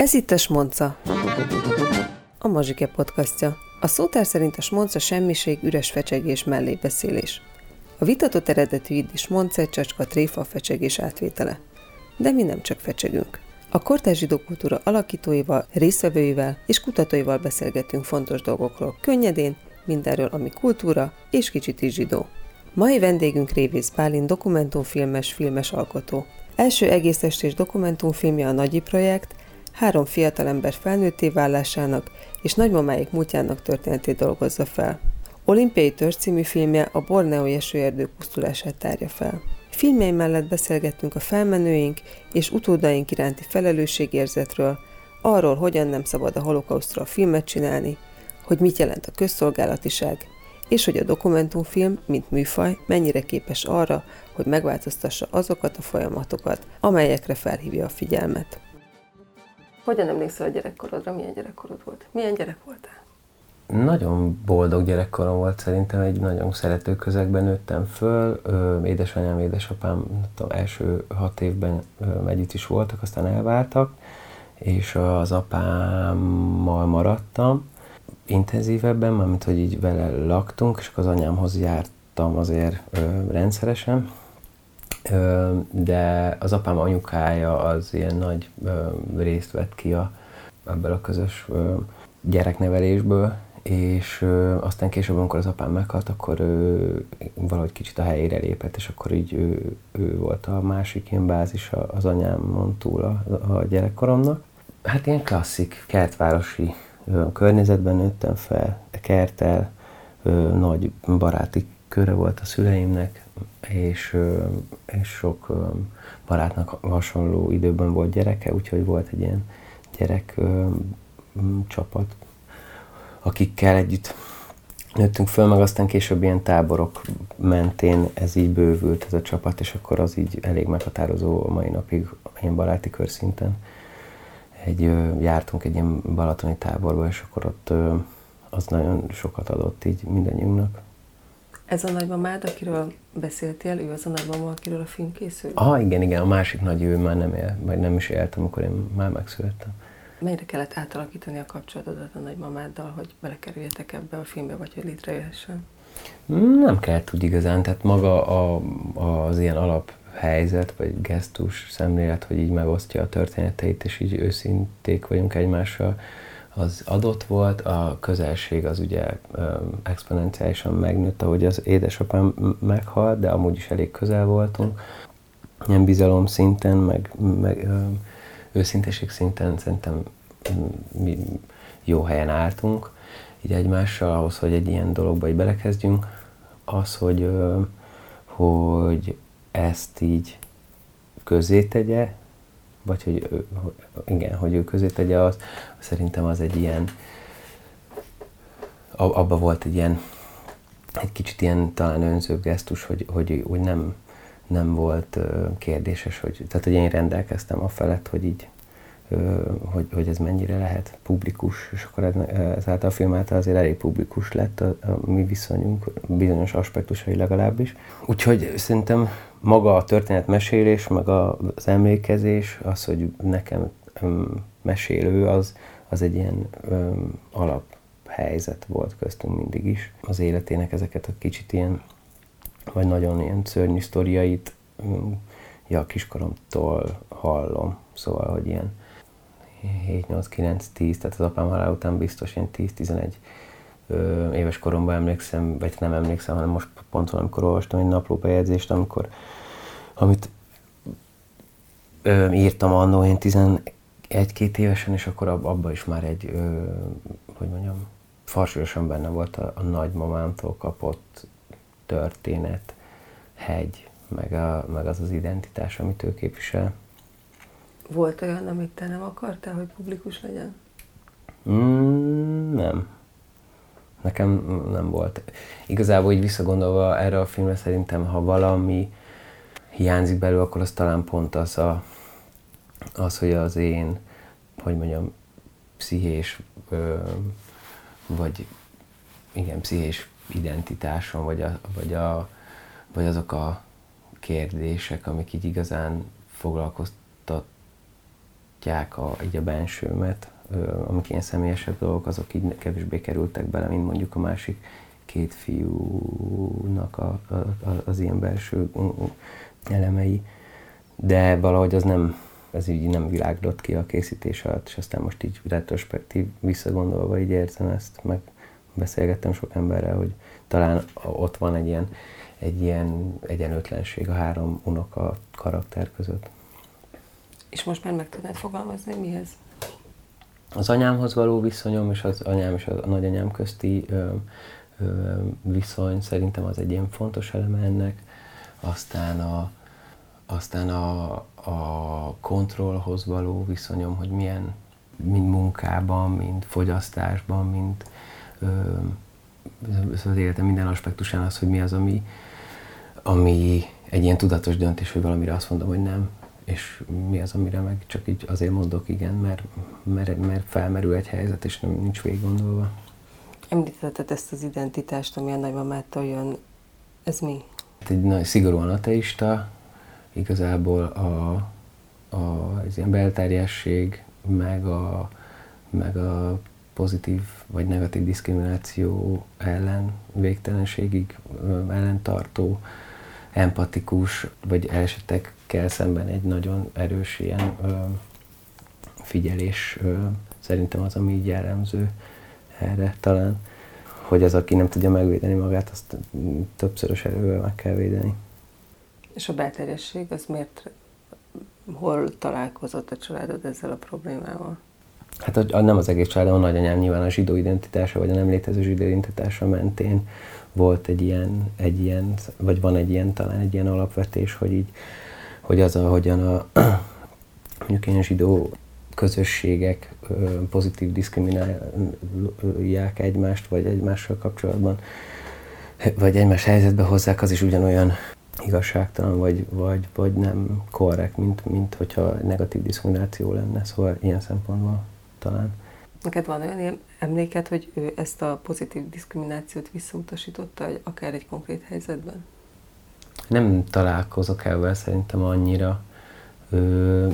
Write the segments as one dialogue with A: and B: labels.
A: Ez itt a Smonca, a Mazsike podcastja. A szótár szerint a smonca semmiség, üres fecsegés, mellébeszélés. A vitatott eredetű iddis monce, csacska, tréfa, fecsegés átvétele. De mi nem csak fecsegünk. A kortárs zsidó kultúra alakítóival, részvevőivel és kutatóival beszélgetünk fontos dolgokról könnyedén, mindenről, ami kultúra és kicsit is zsidó. Mai vendégünk Révész Pálin dokumentumfilmes, filmes alkotó. Első egész estés dokumentumfilmje a Nagyi projekt, három fiatalember felnőtté válásának és nagymamáik múltjának történetét dolgozza fel. Olimpiai Törzs című filmje a Borneói esőerdő pusztulását tárja fel. Filmjei mellett beszélgettünk a felmenőink és utódaink iránti felelősségérzetről, arról, hogyan nem szabad a holokausztról filmet csinálni, hogy mit jelent a közszolgálatiság, és hogy a dokumentumfilm, mint műfaj, mennyire képes arra, hogy megváltoztassa azokat a folyamatokat, amelyekre felhívja a figyelmet. Hogyan emlékszel a gyerekkorodra? Milyen gyerekkorod volt? Milyen gyerek voltál?
B: Nagyon boldog gyerekkorom volt szerintem, egy nagyon szerető közegben nőttem föl. Édesanyám, édesapám tudom, első hat évben együtt is voltak, aztán elváltak, és az apámmal maradtam intenzívebben, mármint hogy így vele laktunk, és akkor az anyámhoz jártam azért rendszeresen, de az apám anyukája az ilyen nagy részt vett ki a, ebből a közös gyereknevelésből, és aztán később, amikor az apám meghalt, akkor ő valahogy kicsit a helyére lépett, és akkor így ő, ő volt a másik ilyen bázis az anyámon túl a, a gyerekkoromnak. Hát ilyen klasszik, kertvárosi környezetben nőttem fel, kertel, nagy baráti köre volt a szüleimnek, és, és sok barátnak hasonló időben volt gyereke, úgyhogy volt egy ilyen gyerek csapat, akikkel együtt nőttünk föl, meg aztán később ilyen táborok mentén ez így bővült ez a csapat, és akkor az így elég meghatározó a mai napig ilyen baráti körszinten. Egy, jártunk egy ilyen balatoni táborba, és akkor ott az nagyon sokat adott így mindannyiunknak.
A: Ez a nagymamád, akiről beszéltél, ő az a nagymama, akiről a film készül?
B: Ah, igen, igen, a másik nagy ő már nem él, vagy nem is élt, amikor én már megszülettem.
A: Mennyire kellett átalakítani a kapcsolatodat a nagymamáddal, hogy belekerüljetek ebbe a filmbe, vagy hogy létrejöhessen?
B: Nem kellett úgy igazán, tehát maga a, az ilyen alap helyzet, vagy gesztus, szemlélet, hogy így megosztja a történeteit, és így őszinték vagyunk egymással, az adott volt, a közelség az ugye exponenciálisan megnőtt, ahogy az édesapám meghalt, de amúgy is elég közel voltunk. Ilyen bizalom szinten, meg, meg őszinteség szinten szerintem mi jó helyen álltunk, így egymással, ahhoz, hogy egy ilyen dologba így belekezdjünk, az, hogy, hogy ezt így közé tegye, vagy hogy, igen, hogy ő közé tegye, az, szerintem az egy ilyen, abba volt egy ilyen, egy kicsit ilyen talán önző gesztus, hogy, hogy úgy nem, nem volt kérdéses, hogy, tehát hogy én rendelkeztem a felett, hogy így hogy, hogy ez mennyire lehet publikus, és akkor ezáltal a film által azért elég publikus lett a, a mi viszonyunk, bizonyos aspektusai legalábbis. Úgyhogy szerintem maga a történetmesélés, meg az emlékezés, az, hogy nekem mesélő, az, az egy ilyen um, alaphelyzet volt köztünk mindig is. Az életének ezeket a kicsit ilyen, vagy nagyon ilyen szörnyű sztoriait, ja, kiskoromtól hallom, szóval, hogy ilyen 7, 8, 9, 10, tehát az apám halál után biztos ilyen 10-11 éves koromban emlékszem, vagy nem emlékszem, hanem most pont valamikor olvastam egy naplóbejegyzést, amikor, amit ö, írtam annó én 11-2 évesen, és akkor ab, abban is már egy, ö, hogy mondjam, farsúlyosan benne volt a, a nagymamámtól kapott történet, hegy, meg, a, meg az az identitás, amit ő képvisel.
A: Volt olyan, amit te nem akartál, hogy publikus legyen?
B: Mm, nem. Nekem nem volt. Igazából így visszagondolva erre a filmre szerintem, ha valami hiányzik belőle, akkor az talán pont az, a, az hogy az én, hogy mondjam, pszichés, ö, vagy igen, pszichés identitásom, vagy, a, vagy, a, vagy azok a kérdések, amik így igazán foglalkoztat tartják a, így a bensőmet, amik ilyen személyesebb dolgok, azok így kevésbé kerültek bele, mint mondjuk a másik két fiúnak a, a, a, az ilyen belső elemei. De valahogy az nem, ez így nem világdott ki a készítés alatt, és aztán most így retrospektív visszagondolva így érzem ezt, meg beszélgettem sok emberrel, hogy talán ott van egy ilyen, egy ilyen egyenlőtlenség a három unoka karakter között.
A: És most már meg tudnád fogalmazni, mihez?
B: Az anyámhoz való viszonyom és az anyám és a nagyanyám közti ö, ö, viszony szerintem az egy ilyen fontos eleme ennek. Aztán a, aztán a, a kontrollhoz való viszonyom, hogy milyen, mind munkában, mind fogyasztásban, mind ö, az életem minden aspektusán az, hogy mi az, ami, ami egy ilyen tudatos döntés, hogy valamire azt mondom, hogy nem, és mi az, amire meg csak így azért mondok igen, mert, mert, mert felmerül egy helyzet, és nem nincs végig gondolva.
A: Említetted ezt az identitást, ami a nagymamától jön. Ez mi?
B: Egy nagy, szigorúan ateista, igazából a, a, az ilyen belterjesség, meg a, meg a pozitív vagy negatív diszkrimináció ellen végtelenségig ellentartó, empatikus, vagy esetekkel szemben egy nagyon erős ilyen ö, figyelés ö, szerintem az, ami így jellemző erre talán, hogy az, aki nem tudja megvédeni magát, azt többszörös erővel meg kell védeni.
A: És a belterjesség, az miért, hol találkozott a családod ezzel a problémával?
B: Hát nem az egész családom, a nagyanyám nyilván a zsidó identitása, vagy a nem létező zsidó identitása mentén volt egy ilyen, egy ilyen, vagy van egy ilyen, talán egy ilyen alapvetés, hogy így, hogy az, ahogyan a mondjuk ilyen zsidó közösségek pozitív diszkriminálják egymást, vagy egymással kapcsolatban, vagy egymás helyzetbe hozzák, az is ugyanolyan igazságtalan, vagy, vagy, vagy nem korrekt, mint, mint hogyha negatív diszkrimináció lenne, szóval ilyen szempontból talán.
A: Neked van olyan emléket, hogy ő ezt a pozitív diszkriminációt visszautasította, akár egy konkrét helyzetben?
B: Nem találkozok ebben szerintem annyira,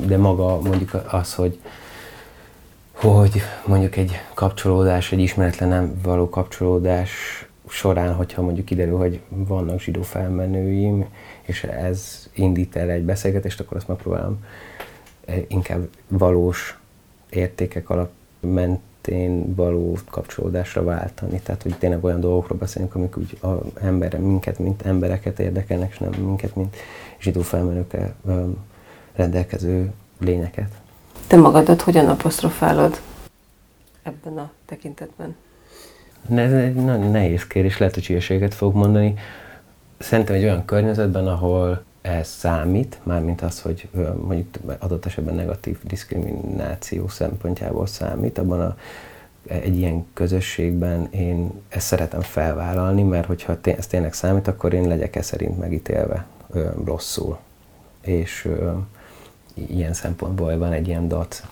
B: de maga mondjuk az, hogy hogy mondjuk egy kapcsolódás, egy ismeretlen nem való kapcsolódás során, hogyha mondjuk kiderül, hogy vannak zsidó felmenőim, és ez indít el egy beszélgetést, akkor azt megpróbálom eh, inkább valós értékek alap mentén való kapcsolódásra váltani. Tehát, hogy tényleg olyan dolgokról beszélünk, amik úgy a ember, minket, mint embereket érdekelnek, és nem minket, mint zsidó felmenőkkel rendelkező lényeket.
A: Te magadat hogyan apostrofálod ebben a tekintetben?
B: Ez egy nagyon nehéz kérdés, lehet, hogy hülyeséget fog mondani. Szerintem egy olyan környezetben, ahol ez számít, mármint az, hogy mondjuk adott esetben negatív diszkrimináció szempontjából számít, abban a, egy ilyen közösségben én ezt szeretem felvállalni, mert hogyha ez tényleg számít, akkor én legyek e szerint megítélve rosszul. És ilyen szempontból van egy ilyen dat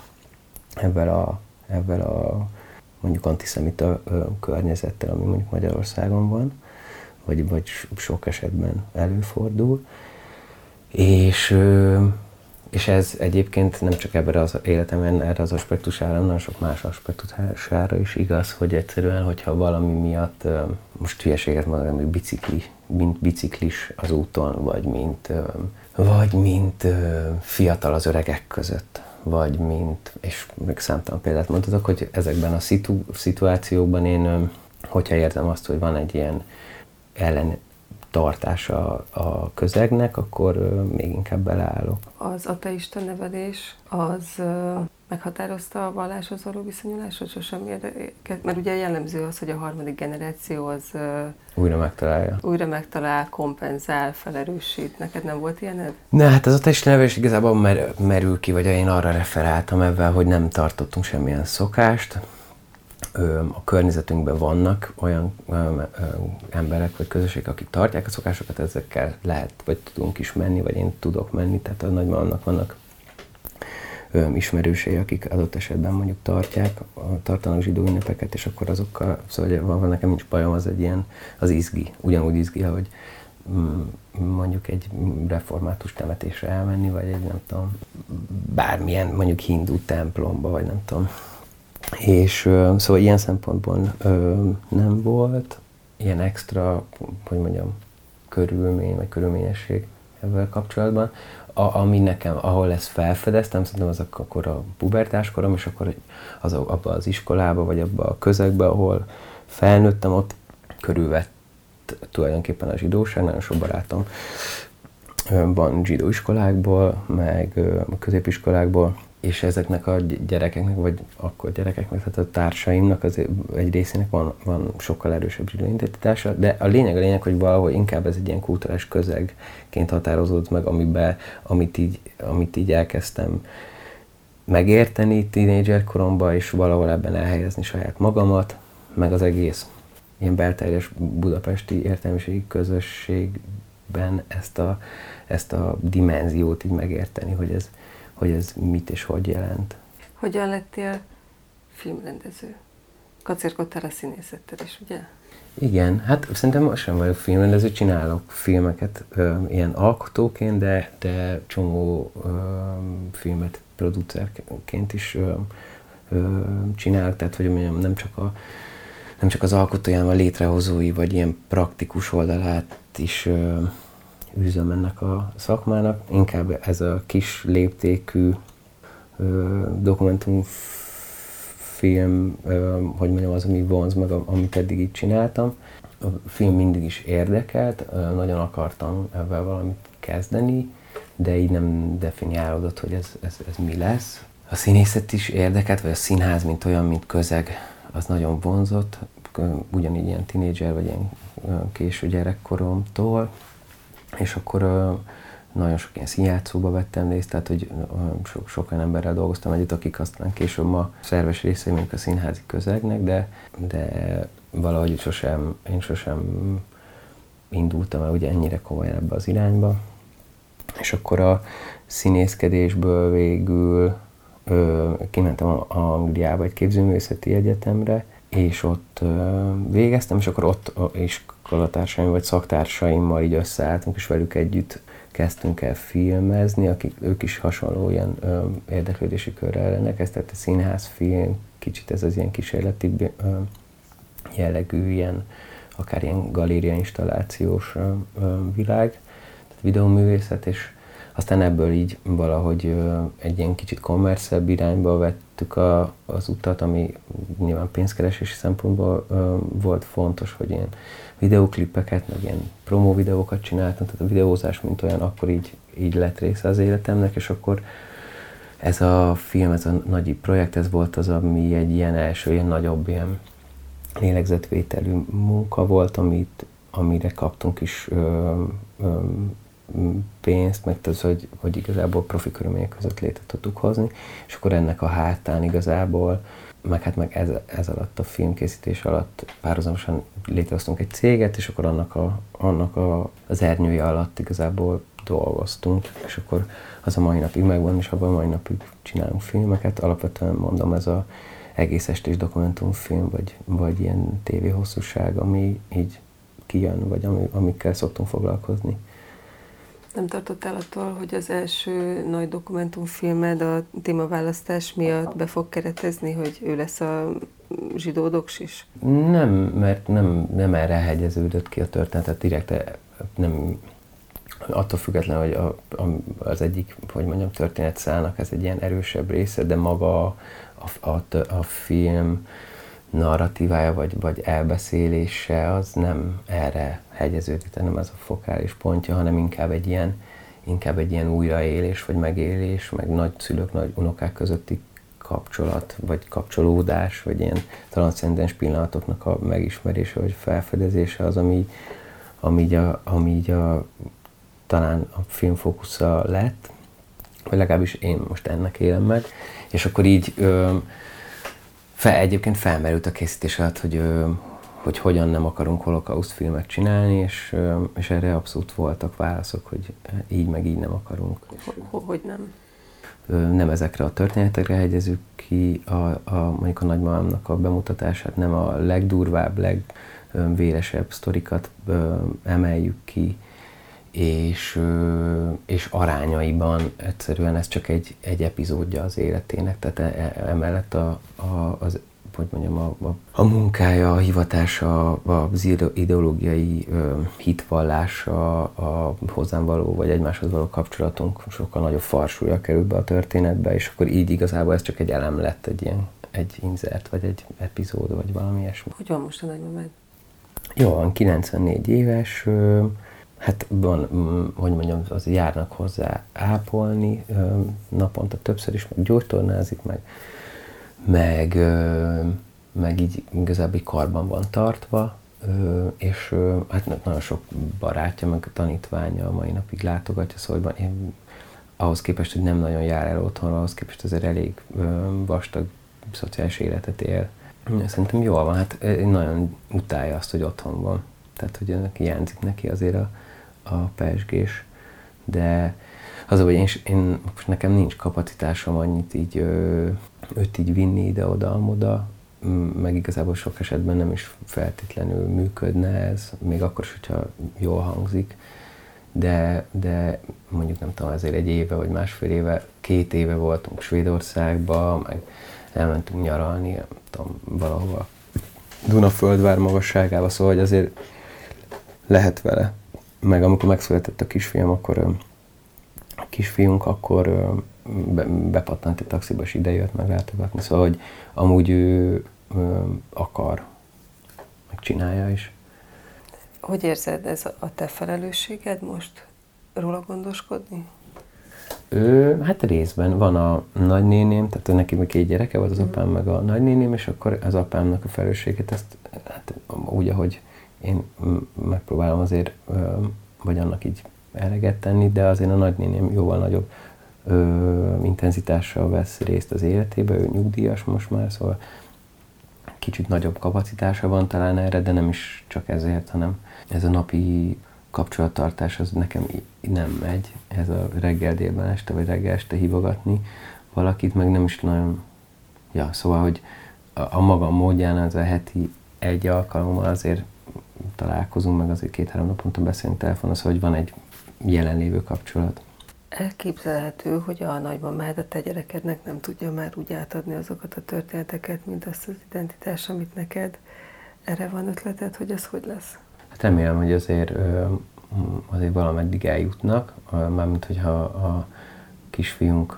B: ebben a, ebben a mondjuk antiszemita ö, környezettel, ami mondjuk Magyarországon van, vagy, vagy sok esetben előfordul és, és ez egyébként nem csak ebben az életemben, erre az aspektusára, hanem sok más aspektusára is igaz, hogy egyszerűen, hogyha valami miatt, most hülyeséget mondom, hogy bicikli, mint biciklis az úton, vagy mint, vagy mint fiatal az öregek között, vagy mint, és még számtalan példát mondhatok, hogy ezekben a szitu, szituációkban én, hogyha értem azt, hogy van egy ilyen ellen, tartása a közegnek, akkor még inkább beleállok.
A: Az ateista nevelés az meghatározta a valláshoz való viszonyulásot sosem érdekelt? Mert ugye jellemző az, hogy a harmadik generáció az
B: újra megtalálja.
A: Újra megtalál, kompenzál, felerősít. Neked nem volt ilyened?
B: Ne, hát az ateista nevelés igazából mer- merül ki, vagy én arra referáltam ebben, hogy nem tartottunk semmilyen szokást, a környezetünkben vannak olyan emberek vagy közösségek, akik tartják a szokásokat, ezekkel lehet, vagy tudunk is menni, vagy én tudok menni, tehát a nagyban annak vannak ismerősei, akik adott esetben mondjuk tartják, tartanak zsidó ünnepeket, és akkor azokkal, szóval van, van nekem nincs bajom, az egy ilyen, az izgi, ugyanúgy izgi, hogy mm, mondjuk egy református temetésre elmenni, vagy egy nem tudom, bármilyen mondjuk hindu templomba, vagy nem tudom. És szóval ilyen szempontból nem volt ilyen extra, hogy mondjam, körülmény, vagy körülményesség ebben kapcsolatban. A, ami nekem, ahol ezt felfedeztem, szerintem az akkor a pubertáskorom, és akkor az abba az iskolába, vagy abba a közegbe, ahol felnőttem, ott körülvett tulajdonképpen a zsidóság, nagyon sok barátom van zsidó iskolákból, meg a középiskolákból, és ezeknek a gyerekeknek, vagy akkor gyerekeknek, tehát a társaimnak az egy részének van, van sokkal erősebb zsidó identitása, de a lényeg a lényeg, hogy valahol inkább ez egy ilyen kulturális közegként határozódott meg, amiben, amit így, amit így elkezdtem megérteni tínédzser koromban, és valahol ebben elhelyezni saját magamat, meg az egész ilyen belterjes budapesti értelmiségi közösségben ezt a, ezt a dimenziót így megérteni, hogy ez, hogy ez mit és hogy jelent.
A: Hogyan lettél filmrendező? Kacérkodtál a színészettel is, ugye?
B: Igen, hát szerintem most sem vagyok filmrendező, csinálok filmeket ö, ilyen alkotóként, de, de csomó ö, filmet producerként is ö, ö, csinálok, tehát hogy mondjam, nem csak a nem csak az alkotóján, a létrehozói, vagy ilyen praktikus oldalát is ö, űzöm ennek a szakmának, inkább ez a kis léptékű ö, dokumentumfilm, ö, hogy mondjam, az, ami vonz meg, amit eddig így csináltam. A film mindig is érdekelt, ö, nagyon akartam ebben valamit kezdeni, de így nem definiálódott, hogy ez, ez, ez mi lesz. A színészet is érdekelt, vagy a színház, mint olyan, mint közeg, az nagyon vonzott, ugyanígy ilyen tinédzser, vagy ilyen késő gyerekkoromtól, és akkor nagyon sok ilyen színjátszóba vettem részt, tehát hogy sok, sok olyan emberrel dolgoztam együtt, akik aztán később ma szerves részei mondjuk a színházi közegnek, de, de valahogy sosem, én sosem indultam el ugye ennyire komolyan ebbe az irányba. És akkor a színészkedésből végül ö, kimentem a, a Angliába egy képzőművészeti egyetemre, és ott ö, végeztem, és akkor ott iskolatársaim vagy szaktársaimmal így összeálltunk, és velük együtt kezdtünk el filmezni, akik ők is hasonló ilyen ö, érdeklődési körrel rendelkeztek, a színház film, kicsit ez az ilyen kísérleti ö, jellegű, ilyen, akár ilyen galéria installációs ö, ö, világ, tehát videóművészet, és aztán ebből így valahogy egy ilyen kicsit kommerszebb irányba vettük a, az utat, ami nyilván pénzkeresési szempontból volt fontos, hogy ilyen videóklipeket, meg ilyen promó videókat csináltam, tehát a videózás, mint olyan, akkor így, így lett része az életemnek, és akkor ez a film, ez a nagy projekt, ez volt az, ami egy ilyen első, ilyen nagyobb, ilyen lélegzetvételű munka volt, amit, amire kaptunk is ö, ö, pénzt, meg az, hogy, hogy igazából profi körülmények között létre tudtuk hozni, és akkor ennek a hátán igazából, meg hát meg ez, ez alatt a filmkészítés alatt párhuzamosan létrehoztunk egy céget, és akkor annak, a, annak a, az ernyője alatt igazából dolgoztunk, és akkor az a mai napig megvan, és abban a mai napig csinálunk filmeket. Alapvetően mondom, ez a egész estés dokumentumfilm, vagy, vagy ilyen tévéhosszúság, ami így kijön, vagy ami, amikkel szoktunk foglalkozni.
A: Nem tartottál attól, hogy az első nagy dokumentumfilmed a témaválasztás miatt be fog keretezni, hogy ő lesz a zsidó is?
B: Nem, mert nem, nem erre hegyeződött ki a történetet, direkt nem, attól függetlenül, hogy a, a, az egyik, hogy mondjam, történetszállnak ez egy ilyen erősebb része, de maga a, a, a film narratívája vagy, vagy elbeszélése az nem erre hegyeződik, nem ez a fokális pontja, hanem inkább egy ilyen, inkább egy ilyen újraélés, vagy megélés, meg nagy szülők, nagy unokák közötti kapcsolat, vagy kapcsolódás, vagy ilyen transzcendens pillanatoknak a megismerése, vagy felfedezése az, ami, ami, így a, ami így a, talán a film fókusza lett, vagy legalábbis én most ennek élem meg, és akkor így ö, fel, egyébként felmerült a készítés alatt, hogy, hogy hogyan nem akarunk holokauszt filmet csinálni, és, és erre abszolút voltak válaszok, hogy így meg így nem akarunk.
A: Hogy nem?
B: Nem ezekre a történetekre hegyezzük ki a, a, mondjuk a nagymamámnak a bemutatását, nem a legdurvább, legvéresebb sztorikat emeljük ki, és, és arányaiban egyszerűen ez csak egy, egy epizódja az életének, tehát e, e, emellett a, a, az hogy mondjam, a, a, a munkája, a hivatása, az ideológiai ö, hitvallása, a hozzám való vagy egymáshoz való kapcsolatunk sokkal nagyobb farsúlya kerül be a történetbe, és akkor így igazából ez csak egy elem lett, egy ilyen egy inzert, vagy egy epizód, vagy valami ilyesmi.
A: Hogy van most a nagymamád?
B: Jó, van, 94 éves, ö, hát van, mm, hogy mondjam, az járnak hozzá ápolni, naponta többször is, meg gyógytornázik, meg meg, meg így igazából karban van tartva, és hát nagyon sok barátja, meg a tanítványa a mai napig látogatja, szóval én ahhoz képest, hogy nem nagyon jár el otthon, ahhoz képest azért elég vastag szociális életet él. Szerintem jól van, hát nagyon utálja azt, hogy otthon van. Tehát, hogy ennek hiányzik neki azért a, a pesgés, de az, hogy én, én most nekem nincs kapacitásom annyit így őt így vinni ide-oda, amoda, meg igazából sok esetben nem is feltétlenül működne ez, még akkor is, hogyha jól hangzik, de, de mondjuk nem tudom, azért egy éve vagy másfél éve, két éve voltunk Svédországba, meg elmentünk nyaralni, nem tudom, valahova Dunaföldvár magasságába, szóval hogy azért lehet vele. Meg amikor megszületett a kisfiam, akkor a kisfiunk, akkor be, bepattant egy taxiba, és ide jött meg látogatni. Szóval, hogy amúgy ő akar, megcsinálja is.
A: Hogy érzed, ez a te felelősséged most róla gondoskodni?
B: Ő, hát részben van a nagynéném, tehát neki még két gyereke volt, az mm. apám meg a nagynéném, és akkor az apámnak a felelősséget ezt hát úgy, ahogy én megpróbálom azért, vagy annak így eleget tenni, de azért a nagynéném jóval nagyobb ö, intenzitással vesz részt az életébe, ő nyugdíjas most már, szóval kicsit nagyobb kapacitása van talán erre, de nem is csak ezért, hanem ez a napi kapcsolattartás az nekem nem megy, ez a reggel délben este, vagy reggel este hívogatni valakit, meg nem is nagyon, ja, szóval, hogy a, a magam módján az a heti egy alkalommal azért találkozunk, meg azért két-három naponta beszélünk telefonon, szóval, hogy van egy jelenlévő kapcsolat.
A: Elképzelhető, hogy a nagymamád a te gyerekednek nem tudja már úgy átadni azokat a történeteket, mint azt az identitás, amit neked. Erre van ötleted, hogy ez hogy lesz?
B: Hát remélem, hogy azért, azért valameddig eljutnak, mármint hogyha a kisfiunk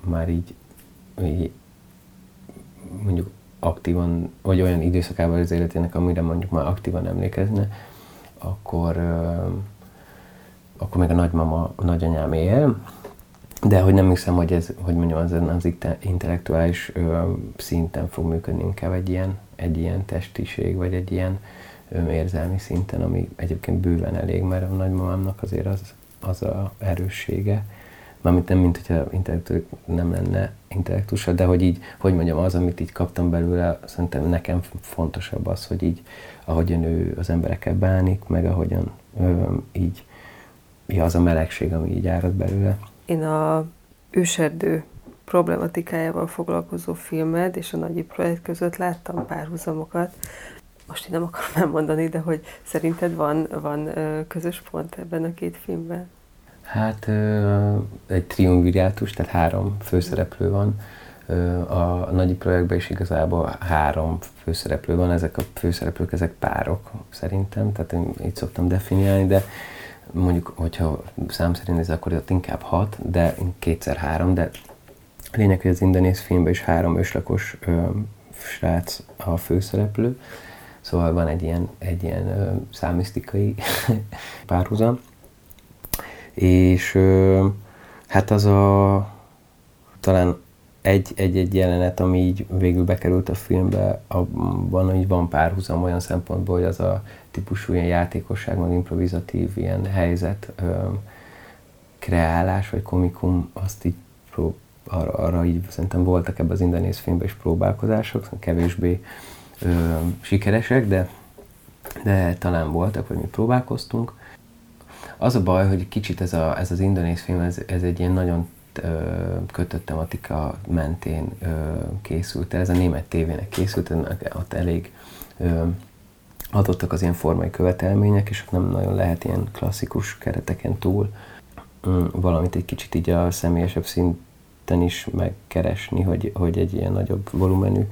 B: már így, így mondjuk aktívan, vagy olyan időszakában az életének, amire mondjuk már aktívan emlékezne, akkor akkor még a nagymama, a nagyanyám él, de hogy nem hiszem, hogy ez, hogy mondjam, az, az intellektuális ö, szinten fog működni, inkább egy ilyen, egy ilyen testiség, vagy egy ilyen ö, érzelmi szinten, ami egyébként bőven elég, mert a nagymamámnak azért az, az a erőssége, mármint nem, mint hogyha intellektus nem lenne intellektusa, de hogy így, hogy mondjam, az, amit így kaptam belőle, szerintem nekem fontosabb az, hogy így, ahogyan ő az emberekkel bánik, meg ahogyan ö, így mi az a melegség, ami így árad belőle.
A: Én a őserdő problematikájával foglalkozó filmed és a nagyi projekt között láttam párhuzamokat. Most én nem akarom elmondani, de hogy szerinted van, van közös pont ebben a két filmben?
B: Hát egy triumvirátus, tehát három főszereplő van. A nagyi projektben is igazából három főszereplő van, ezek a főszereplők, ezek párok szerintem, tehát én így szoktam definiálni, de mondjuk, hogyha szám szerint ez akkor ott inkább hat, de kétszer három, de lényeg, hogy az indonész filmben is három őslakos ö, srác a főszereplő, szóval van egy ilyen, egy ilyen ö, számisztikai párhuzam, és hát az a talán egy-egy jelenet, ami így végül bekerült a filmbe, abban hogy van párhuzam olyan szempontból, hogy az a típusú ilyen játékosság, meg improvizatív ilyen helyzet, kreálás, vagy komikum, azt így prób- arra, arra így szerintem voltak ebben az indonész filmben is próbálkozások, kevésbé ö, sikeresek, de, de talán voltak, vagy mi próbálkoztunk. Az a baj, hogy kicsit ez, a, ez az indonész film, ez, ez egy ilyen nagyon kötött tematika mentén készült. Ez a német tévének készült, ott elég adottak az ilyen formai követelmények, és nem nagyon lehet ilyen klasszikus kereteken túl valamit egy kicsit így a személyesebb szinten is megkeresni, hogy, hogy egy ilyen nagyobb volumenű,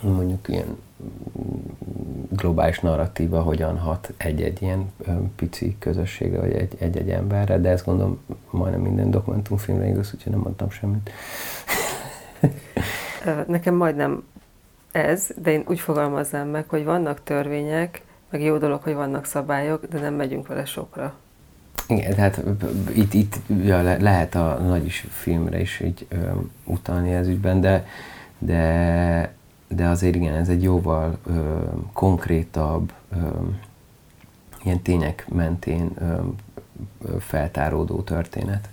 B: mondjuk ilyen globális narratíva hogyan hat egy-egy ilyen pici közösségre, vagy egy-egy emberre, de ezt gondolom majdnem minden dokumentumfilmre igaz, úgyhogy nem mondtam semmit.
A: Nekem majdnem ez, de én úgy fogalmaznám meg, hogy vannak törvények, meg jó dolog, hogy vannak szabályok, de nem megyünk vele sokra.
B: Igen, tehát itt, itt ja, le, lehet a nagy is filmre is így ö, utalni ez ügyben, de, de, de azért igen, ez egy jóval ö, konkrétabb, ö, ilyen tények mentén ö, feltáródó történet.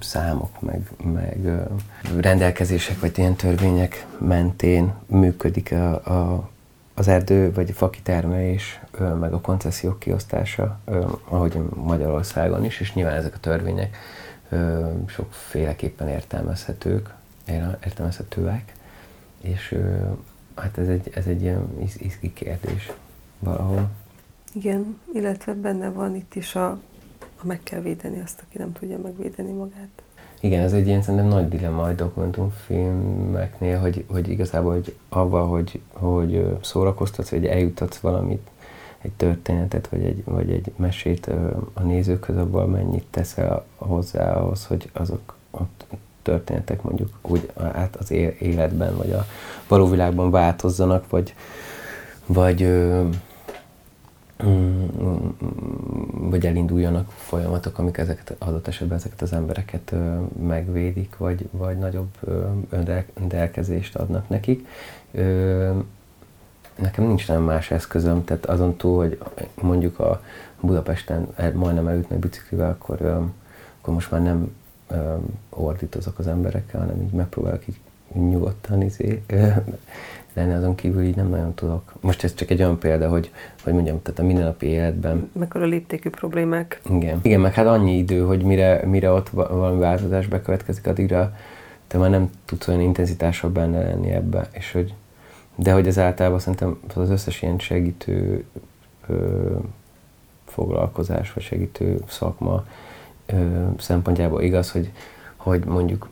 B: Számok, meg, meg rendelkezések, vagy ilyen törvények mentén működik a, a, az erdő, vagy a fakitermelés, meg a koncesziók kiosztása, ahogy Magyarországon is, és nyilván ezek a törvények sokféleképpen értelmezhetők, értelmezhetőek, és hát ez egy, ez egy ilyen izgi kérdés valahol.
A: Igen, illetve benne van itt is a ha meg kell védeni azt, aki nem tudja megvédeni magát.
B: Igen, ez egy ilyen szerintem nagy dilemma a dokumentumfilmeknél, hogy, hogy igazából hogy avval, hogy, hogy szórakoztatsz, vagy eljutatsz valamit, egy történetet, vagy egy, vagy egy mesét a nézőkhöz, abban mennyit teszel hozzá ahhoz, hogy azok a történetek mondjuk úgy át az életben, vagy a való világban változzanak, vagy, vagy vagy elinduljanak folyamatok, amik ezeket, adott esetben ezeket az embereket megvédik, vagy, vagy nagyobb önrendelkezést adnak nekik. Nekem nincs nem más eszközöm, tehát azon túl, hogy mondjuk a Budapesten majdnem elütnek biciklivel, akkor, akkor most már nem ordítozok az emberekkel, hanem így megpróbálok így nyugodtan izé, lenni, azon kívül így nem nagyon tudok. Most ez csak egy olyan példa, hogy, hogy mondjam, tehát a mindennapi életben.
A: Mekkora léptékű problémák.
B: Igen. Igen, meg hát annyi idő, hogy mire, mire ott valami változás bekövetkezik, addigra te már nem tudsz olyan intenzitással benne lenni ebbe, és hogy de hogy ez általában szerintem az összes ilyen segítő ö, foglalkozás, vagy segítő szakma szempontjából igaz, hogy, hogy mondjuk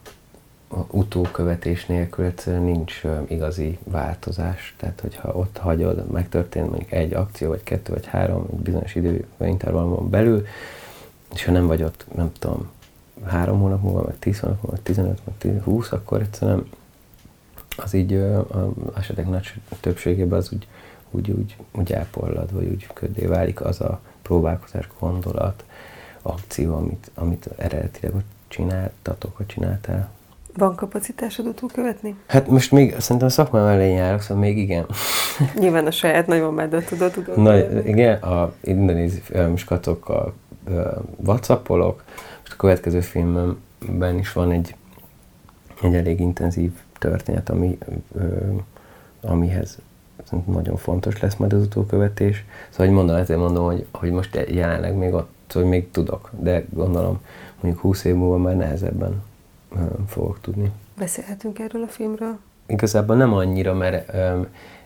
B: utókövetés nélkül egyszerűen nincs igazi változás. Tehát, hogyha ott hagyod, megtörtént mondjuk egy akció, vagy kettő, vagy három, egy bizonyos idő intervallumon belül, és ha nem vagy ott, nem tudom, három hónap múlva, meg tíz hónap múlva, meg tizenöt, tíz, húsz, akkor egyszerűen az így az esetek nagy többségében az úgy, úgy, úgy, úgy elporlad, vagy úgy köddé válik az a próbálkozás, gondolat, akció, amit, amit eredetileg ott csináltatok, vagy csináltál.
A: Van kapacitásod utókövetni?
B: Hát most még szerintem a szakmám elején járok, szóval még igen.
A: Nyilván a saját nagymamádat tudod
B: tudod. Na, igen, a indonézi skatokkal whatsappolok. Most a következő filmben is van egy, egy elég intenzív történet, ami, ö, amihez szerintem nagyon fontos lesz majd az utókövetés. Szóval, hogy mondom, ezért mondom, hogy, hogy most jelenleg még ott, hogy még tudok, de gondolom mondjuk 20 év múlva már nehezebben fogok tudni.
A: Beszélhetünk erről a filmről?
B: Igazából nem annyira, mert ö,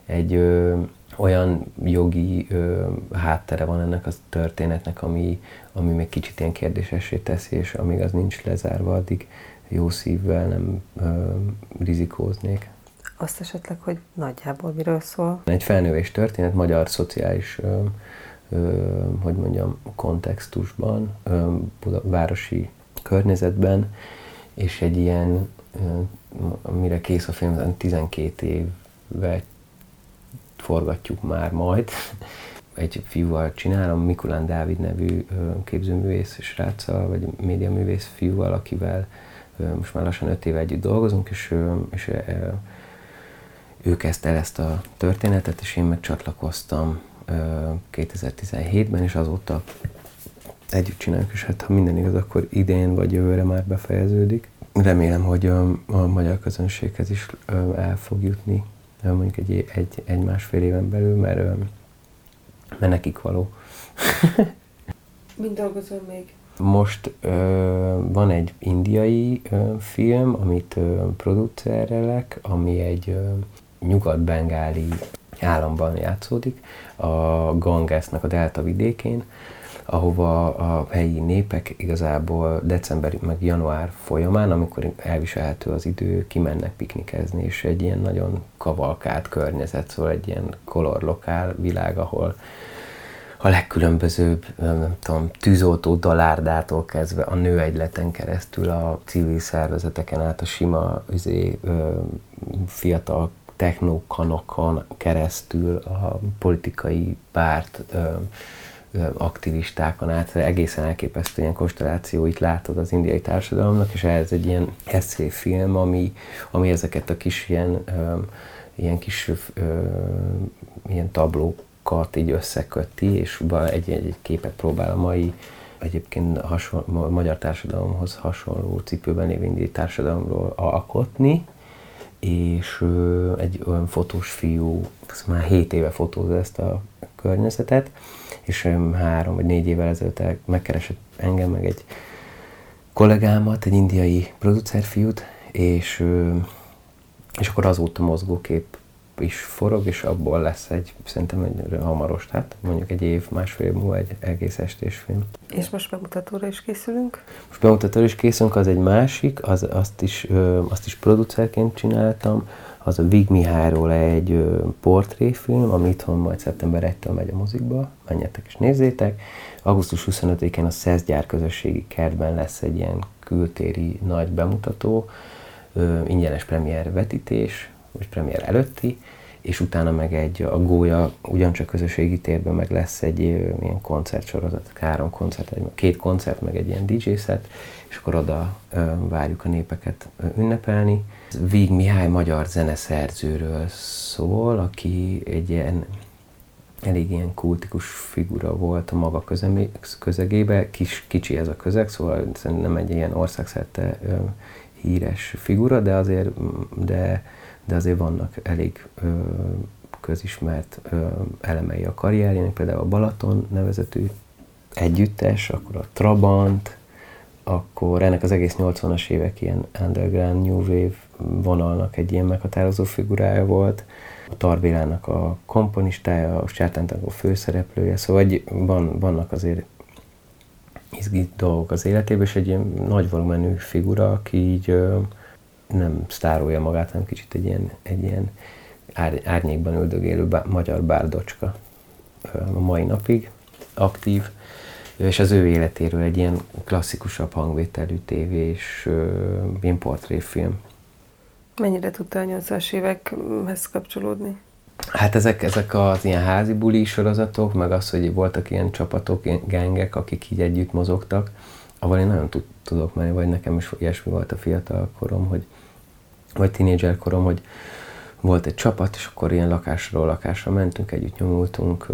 B: egy ö, olyan jogi ö, háttere van ennek a történetnek, ami, ami még kicsit ilyen kérdésessé teszi, és amíg az nincs lezárva, addig jó szívvel nem ö, rizikóznék.
A: Azt esetleg, hogy nagyjából miről szól?
B: Egy felnővés történet magyar szociális ö, hogy mondjam, kontextusban, városi környezetben, és egy ilyen, mire kész a film, 12 évvel forgatjuk már majd. Egy fiúval csinálom, Mikulán Dávid nevű képzőművész sráccal, vagy médiaművész fiúval, akivel most már lassan 5 éve együtt dolgozunk, és, és ő kezdte el ezt a történetet, és én meg csatlakoztam 2017-ben, és azóta együtt csináljuk, és hát ha minden igaz, akkor idén vagy jövőre már befejeződik. Remélem, hogy a, a magyar közönséghez is el fog jutni mondjuk egy, egy, egy másfél éven belül, mert, mert nekik való.
A: Mind dolgozol még?
B: Most ö, van egy indiai ö, film, amit ö, producerelek, ami egy ö, nyugat-bengáli államban játszódik, a Gangesnek a delta vidékén, ahova a helyi népek igazából december meg január folyamán, amikor elviselhető az idő, kimennek piknikezni, és egy ilyen nagyon kavalkált környezet, szóval egy ilyen kolorlokál világ, ahol a legkülönbözőbb, nem tudom, tűzoltó dalárdától kezdve a nőegyleten keresztül, a civil szervezeteken át, a sima üzé, fiatal technokanokon keresztül, a politikai párt aktivistákon át, egészen elképesztő ilyen konstellációit látod az indiai társadalomnak, és ez egy ilyen eszéfilm, ami, ami ezeket a kis ilyen, ilyen kis ilyen tablók kat így összeköti, és egy-egy képet próbál a mai egyébként hasonló, magyar társadalomhoz hasonló cipőben lévő indiai társadalomról alkotni, és egy olyan fotós fiú, már 7 éve fotózza ezt a környezetet, és három vagy négy évvel ezelőtt megkeresett engem, meg egy kollégámat, egy indiai producerfiút, és, és akkor azóta mozgókép is forog, és abból lesz egy, szerintem egy hamaros, tehát mondjuk egy év, másfél múlva egy egész film.
A: És most bemutatóra is készülünk?
B: Most bemutatóra is készülünk, az egy másik, az, azt, is, ö, azt is producerként csináltam, az a Vig Mihályról egy ö, portréfilm, ami itthon majd szeptember 1-től megy a mozikba, menjetek és nézzétek. Augusztus 25-én a Szeszgyár közösségi kertben lesz egy ilyen kültéri nagy bemutató, ö, ingyenes premier vetítés, vagy premier előtti, és utána meg egy, a Gólya ugyancsak közösségi térben meg lesz egy ilyen koncertsorozat, három koncert, egy, két koncert, meg egy ilyen DJ set, és akkor oda ö, várjuk a népeket ö, ünnepelni. Víg Mihály magyar zeneszerzőről szól, aki egy ilyen elég ilyen kultikus figura volt a maga közegébe, Kis, kicsi ez a közeg, szóval nem egy ilyen országszerte ö, híres figura, de azért, de de azért vannak elég ö, közismert ö, elemei a karrierjének, például a Balaton nevezetű együttes, akkor a Trabant, akkor ennek az egész 80-as évek ilyen underground, new wave vonalnak egy ilyen meghatározó figurája volt. A Tarvélának a komponistája, a Sátántank a főszereplője, szóval egy, van, vannak azért izgi dolgok az életében, és egy ilyen nagy volumenű figura, aki így nem sztárolja magát, hanem kicsit egy ilyen, egy ilyen ár, árnyékban üldögélő bá, magyar bárdocska a mai napig aktív, és az ő életéről egy ilyen klasszikusabb hangvételű tévés ilyen portréfilm.
A: Mennyire tudta a 80-as évekhez kapcsolódni?
B: Hát ezek, ezek az ilyen házi buli sorozatok, meg az, hogy voltak ilyen csapatok, ilyen gengek, akik így együtt mozogtak, ahol én nagyon tudok menni, vagy nekem is ilyesmi volt a fiatal korom, hogy vagy tínédzser korom, hogy volt egy csapat, és akkor ilyen lakásról lakásra mentünk, együtt nyomultunk,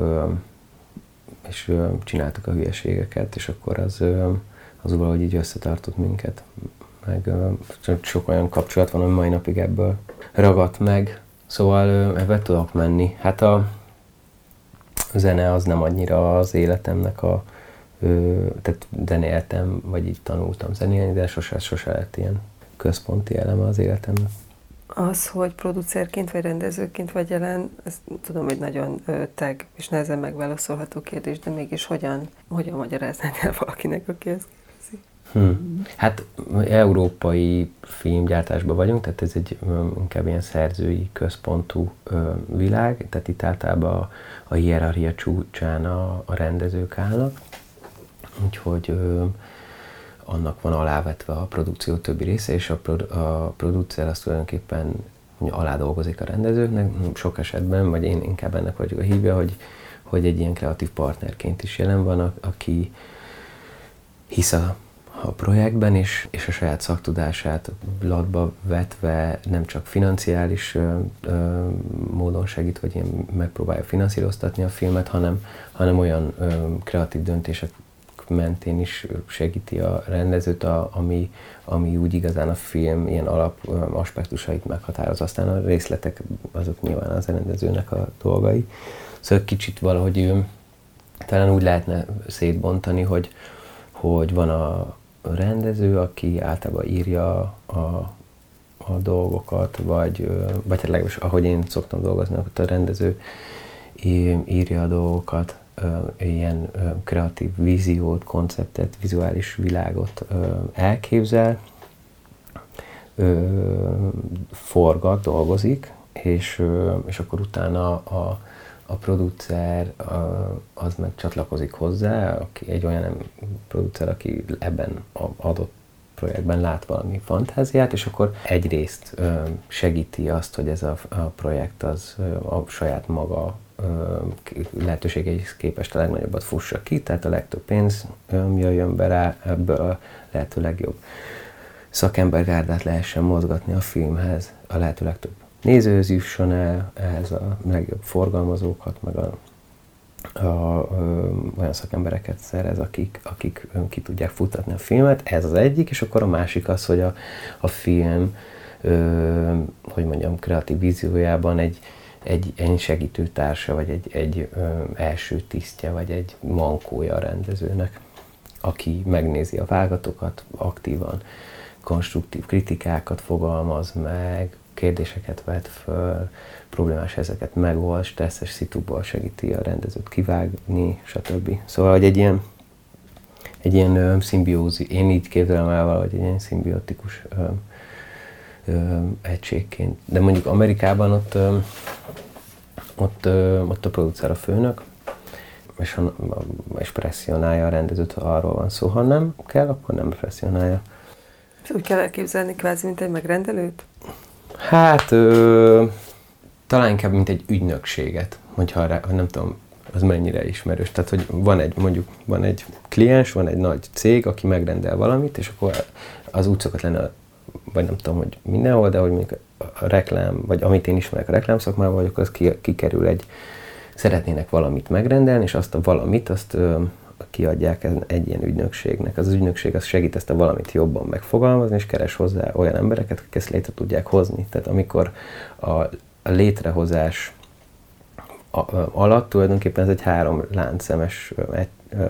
B: és csináltuk a hülyeségeket, és akkor az, az valahogy így összetartott minket. Meg sok olyan kapcsolat van, ami mai napig ebből ragadt meg. Szóval ebbe tudok menni. Hát a zene az nem annyira az életemnek a, tehát zenéltem, vagy így tanultam zenélni, de sose, sose lett ilyen központi eleme az életemnek.
A: Az, hogy producerként vagy rendezőként vagy jelen, ezt tudom, hogy nagyon tag és nehezen megválaszolható kérdés, de mégis hogyan, hogyan magyaráznád el valakinek, aki ezt kérdezi?
B: Hmm. Hát európai filmgyártásban vagyunk, tehát ez egy inkább ilyen szerzői központú ö, világ, tehát itt általában a, a hierarchia csúcsán a, a rendezők állnak, úgyhogy ö, annak van alávetve a produkció többi része, és a, produ- a producer az tulajdonképpen alá dolgozik a rendezőknek, sok esetben, vagy én inkább ennek vagyok a hívja, hogy, hogy egy ilyen kreatív partnerként is jelen van, aki hisz a, a projektben, és, és a saját szaktudását latba vetve nem csak financiális ö, ö, módon segít, vagy ilyen megpróbálja finanszíroztatni a filmet, hanem, hanem olyan ö, kreatív döntések mentén is segíti a rendezőt, a, ami, ami úgy igazán a film ilyen alap aspektusait meghatároz. Aztán a részletek azok nyilván az rendezőnek a dolgai. Szóval kicsit valahogy ő, talán úgy lehetne szétbontani, hogy, hogy van a rendező, aki általában írja a, a dolgokat, vagy, vagy hát legalábbis ahogy én szoktam dolgozni, akkor a rendező írja a dolgokat, ilyen kreatív víziót, konceptet, vizuális világot elképzel, forgat, dolgozik, és, és akkor utána a, a producer az meg csatlakozik hozzá, aki egy olyan producer, aki ebben az adott projektben lát valami fantáziát, és akkor egyrészt segíti azt, hogy ez a, a projekt az a saját maga lehetőségeihez képest a legnagyobbat fussa ki, tehát a legtöbb pénz jöjjön be rá, ebből a lehető legjobb szakembergárdát lehessen mozgatni a filmhez, a lehető legtöbb nézőhöz jusson el, ehhez a legjobb forgalmazókat, meg a, a, a, olyan szakembereket szerez, akik, akik ki tudják futatni a filmet. Ez az egyik, és akkor a másik az, hogy a, a film, ö, hogy mondjam, kreatív víziójában egy, egy, egy segítőtársa, vagy egy, egy ö, első tisztje, vagy egy mankója a rendezőnek, aki megnézi a vágatokat aktívan, konstruktív kritikákat fogalmaz meg, kérdéseket vet föl, problémás helyzeteket megold, stresszes szituból segíti a rendezőt kivágni, stb. Szóval, hogy egy ilyen, egy ilyen ö, szimbiózi, én így képzelem el valahogy egy ilyen szimbiotikus ö, ö, egységként. De mondjuk Amerikában ott, ott, ott a producer a főnök, és, és presszionálja a rendezőt, ha arról van szó. Ha nem kell, akkor nem presszionálja.
A: Úgy kell elképzelni kvázi, mint egy megrendelőt?
B: Hát ö, talán inkább mint egy ügynökséget, hogyha rá, nem tudom, az mennyire ismerős. Tehát, hogy van egy, mondjuk van egy kliens, van egy nagy cég, aki megrendel valamit, és akkor az úgy szokott lenni, vagy nem tudom, hogy mindenhol, de hogy mondjuk a reklám, vagy amit én ismerek a reklám szakmában, vagy akkor az kikerül egy, szeretnének valamit megrendelni, és azt a valamit, azt kiadják egy ilyen ügynökségnek. Az, az ügynökség az segít ezt a valamit jobban megfogalmazni, és keres hozzá olyan embereket, akik ezt létre tudják hozni. Tehát amikor a, a létrehozás alatt tulajdonképpen ez egy három láncszemes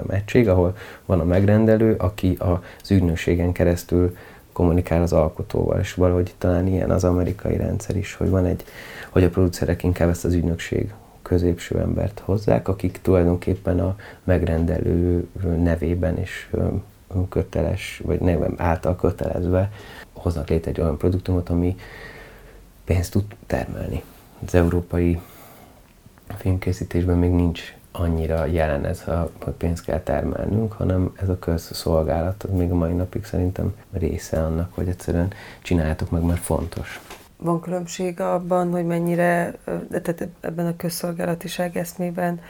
B: egység, ahol van a megrendelő, aki az ügynökségen keresztül kommunikál az alkotóval, és valahogy talán ilyen az amerikai rendszer is, hogy van egy, hogy a producerek inkább ezt az ügynökség középső embert hozzák, akik tulajdonképpen a megrendelő nevében is köteles, vagy nevem által kötelezve hoznak létre egy olyan produktumot, ami pénzt tud termelni. Az európai filmkészítésben még nincs annyira jelen ez, hogy pénzt kell termelnünk, hanem ez a közszolgálat, még a mai napig szerintem része annak, hogy egyszerűen csináljátok meg, mert fontos
A: van különbség abban, hogy mennyire, tehát ebben a közszolgálatiság eszmében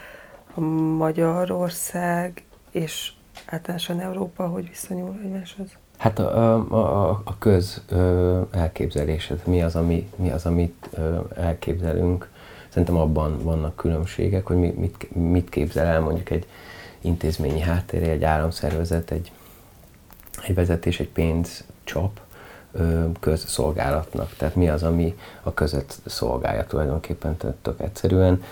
A: a Magyarország és általánosan Európa hogy viszonyul egymáshoz?
B: Hát a, a, a köz elképzelésed, mi az, ami, mi az, amit elképzelünk. Szerintem abban vannak különbségek, hogy mit, mit képzel el mondjuk egy intézményi háttérje, egy államszervezet, egy, egy vezetés, egy pénzcsap, közszolgálatnak. Tehát mi az, ami a között szolgálja tulajdonképpen tök egyszerűen.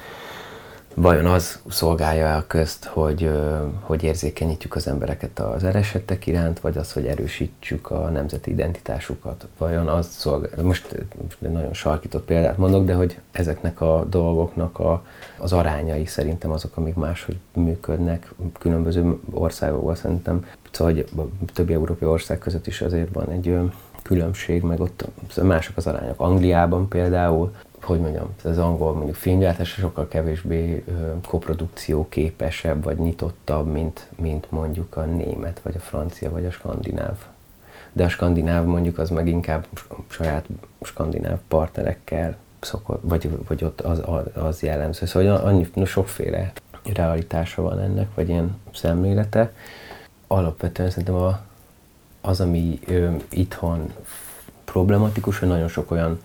B: Vajon az szolgálja a közt, hogy, hogy érzékenyítjük az embereket az eresettek iránt, vagy az, hogy erősítsük a nemzeti identitásukat? Vajon az szolgálja, most, most nagyon sarkított példát mondok, de hogy ezeknek a dolgoknak a, az arányai szerintem azok, amik máshogy működnek különböző országokban szerintem. Szóval, hogy a többi európai ország között is azért van egy különbség, meg ott mások az arányok. Angliában például, hogy mondjam, az angol mondjuk filmgyártás sokkal kevésbé koprodukció képesebb, vagy nyitottabb, mint, mint mondjuk a német, vagy a francia, vagy a skandináv. De a skandináv mondjuk az meg inkább saját skandináv partnerekkel szokott, vagy, vagy ott az, az jellemző. Szóval annyi sokféle realitása van ennek, vagy ilyen szemlélete. Alapvetően szerintem a, az, ami ö, itthon problematikus, hogy nagyon sok olyan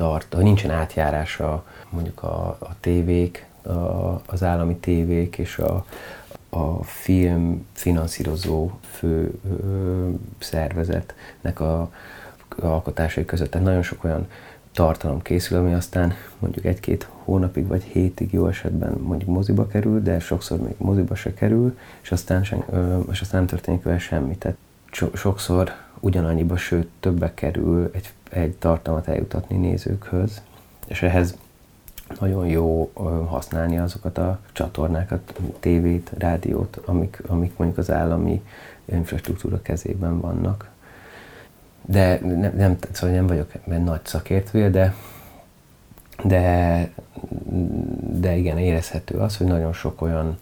B: tart, hogy nincsen átjárása mondjuk a, a tévék, a, az állami tévék és a, a film finanszírozó fő ö, szervezetnek a, a alkotásai között. Tehát nagyon sok olyan tartalom készül, ami aztán mondjuk egy-két hónapig vagy hétig jó esetben mondjuk moziba kerül, de sokszor még moziba se kerül, és aztán, sen, ö, és aztán nem történik vele semmi. Tehát so- sokszor ugyanannyiba, sőt többbe kerül egy, egy tartalmat eljutatni nézőkhöz, és ehhez nagyon jó használni azokat a csatornákat, tévét, rádiót, amik, amik mondjuk az állami infrastruktúra kezében vannak. De nem, nem, szóval nem vagyok ebben nagy szakértője, de, de, de igen, érezhető az, hogy nagyon sok olyan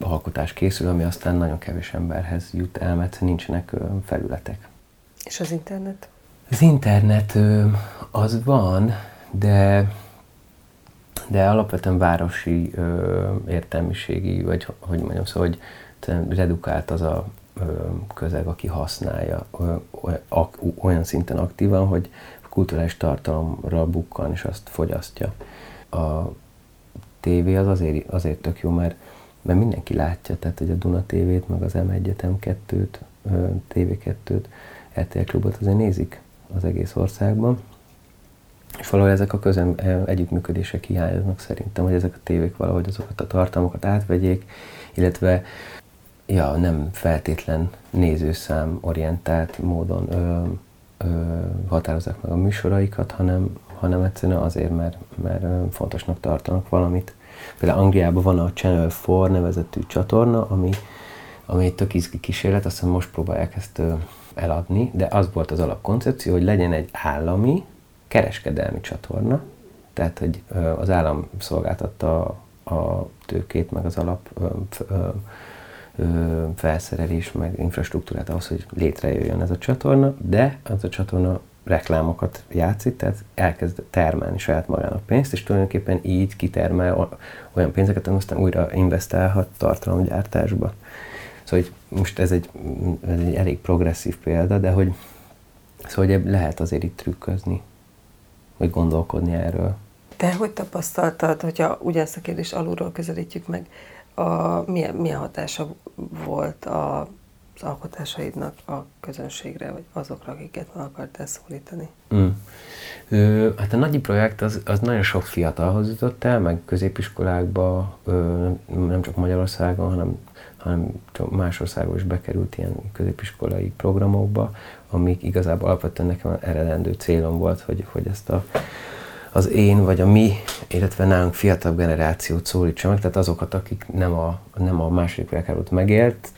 B: alkotás készül, ami aztán nagyon kevés emberhez jut el, mert nincsenek felületek.
A: És az internet?
B: Az internet az van, de de alapvetően városi ö, értelmiségi, vagy hogy mondjam, szóval, hogy redukált az a ö, közeg, aki használja ö, olyan szinten aktívan, hogy kulturális tartalomra bukkan, és azt fogyasztja. A tévé az azért, azért tök jó, mert, mert mindenki látja, tehát hogy a Duna tévét, meg az M1-et, M2-t, TV2-t, RTL Klubot azért nézik az egész országban, és valahogy ezek a közem együttműködések hiányoznak szerintem, hogy ezek a tévék valahogy azokat a tartalmakat átvegyék, illetve ja, nem feltétlen nézőszám orientált módon ö, ö, határozzák meg a műsoraikat, hanem, hanem egyszerűen azért, mert, mert fontosnak tartanak valamit. Például Angliában van a Channel 4 nevezetű csatorna, ami, ami egy tök izgi kísérlet, azt hiszem most próbálják ezt eladni, de az volt az alapkoncepció, hogy legyen egy állami, kereskedelmi csatorna, tehát hogy az állam szolgáltatta a tőkét, meg az alap felszerelés, meg infrastruktúrát ahhoz, hogy létrejöjjön ez a csatorna, de az a csatorna reklámokat játszik, tehát elkezd termelni saját magának pénzt, és tulajdonképpen így kitermel olyan pénzeket, amit aztán újra investálhat tartalomgyártásba. Szóval hogy most ez egy, ez egy elég progresszív példa, de hogy, szóval hogy lehet azért itt trükközni vagy gondolkodni erről.
A: Te hogy tapasztaltad, hogyha ugyanezt a kérdést alulról közelítjük meg, a, milyen, milyen hatása volt a, az alkotásaidnak a közönségre, vagy azokra, akiket meg akartál szólítani? Mm.
B: Ö, hát a nagyi projekt az, az nagyon sok fiatalhoz jutott el, meg középiskolákba, ö, nem csak Magyarországon, hanem, hanem más országban is bekerült ilyen középiskolai programokba, amik igazából alapvetően nekem eredendő célom volt, hogy, hogy ezt a, az én vagy a mi, illetve nálunk fiatalabb generációt szólítsa meg, tehát azokat, akik nem a, nem a második világháborút megélt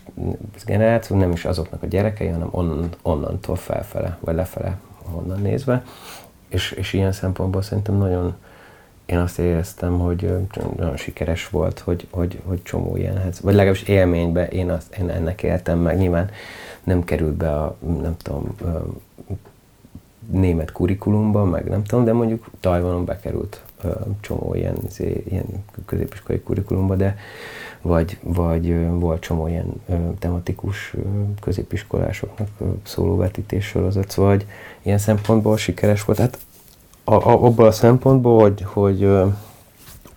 B: generáció, nem is azoknak a gyerekei, hanem onnan, onnantól felfele, vagy lefele, honnan nézve. És, és ilyen szempontból szerintem nagyon, én azt éreztem, hogy nagyon sikeres volt, hogy, hogy, hogy csomó ilyenhez, vagy legalábbis élményben én, azt, én ennek éltem meg. Nyilván nem került be a, nem tudom, német kurikulumba, meg nem tudom, de mondjuk Tajvanon bekerült csomó ilyen, izé, ilyen középiskolai kurikulumba, de vagy, vagy volt csomó ilyen tematikus középiskolásoknak szóló vetítés sorozat, hogy ilyen szempontból sikeres volt. Hát a, a, abból a szempontból, hogy, hogy,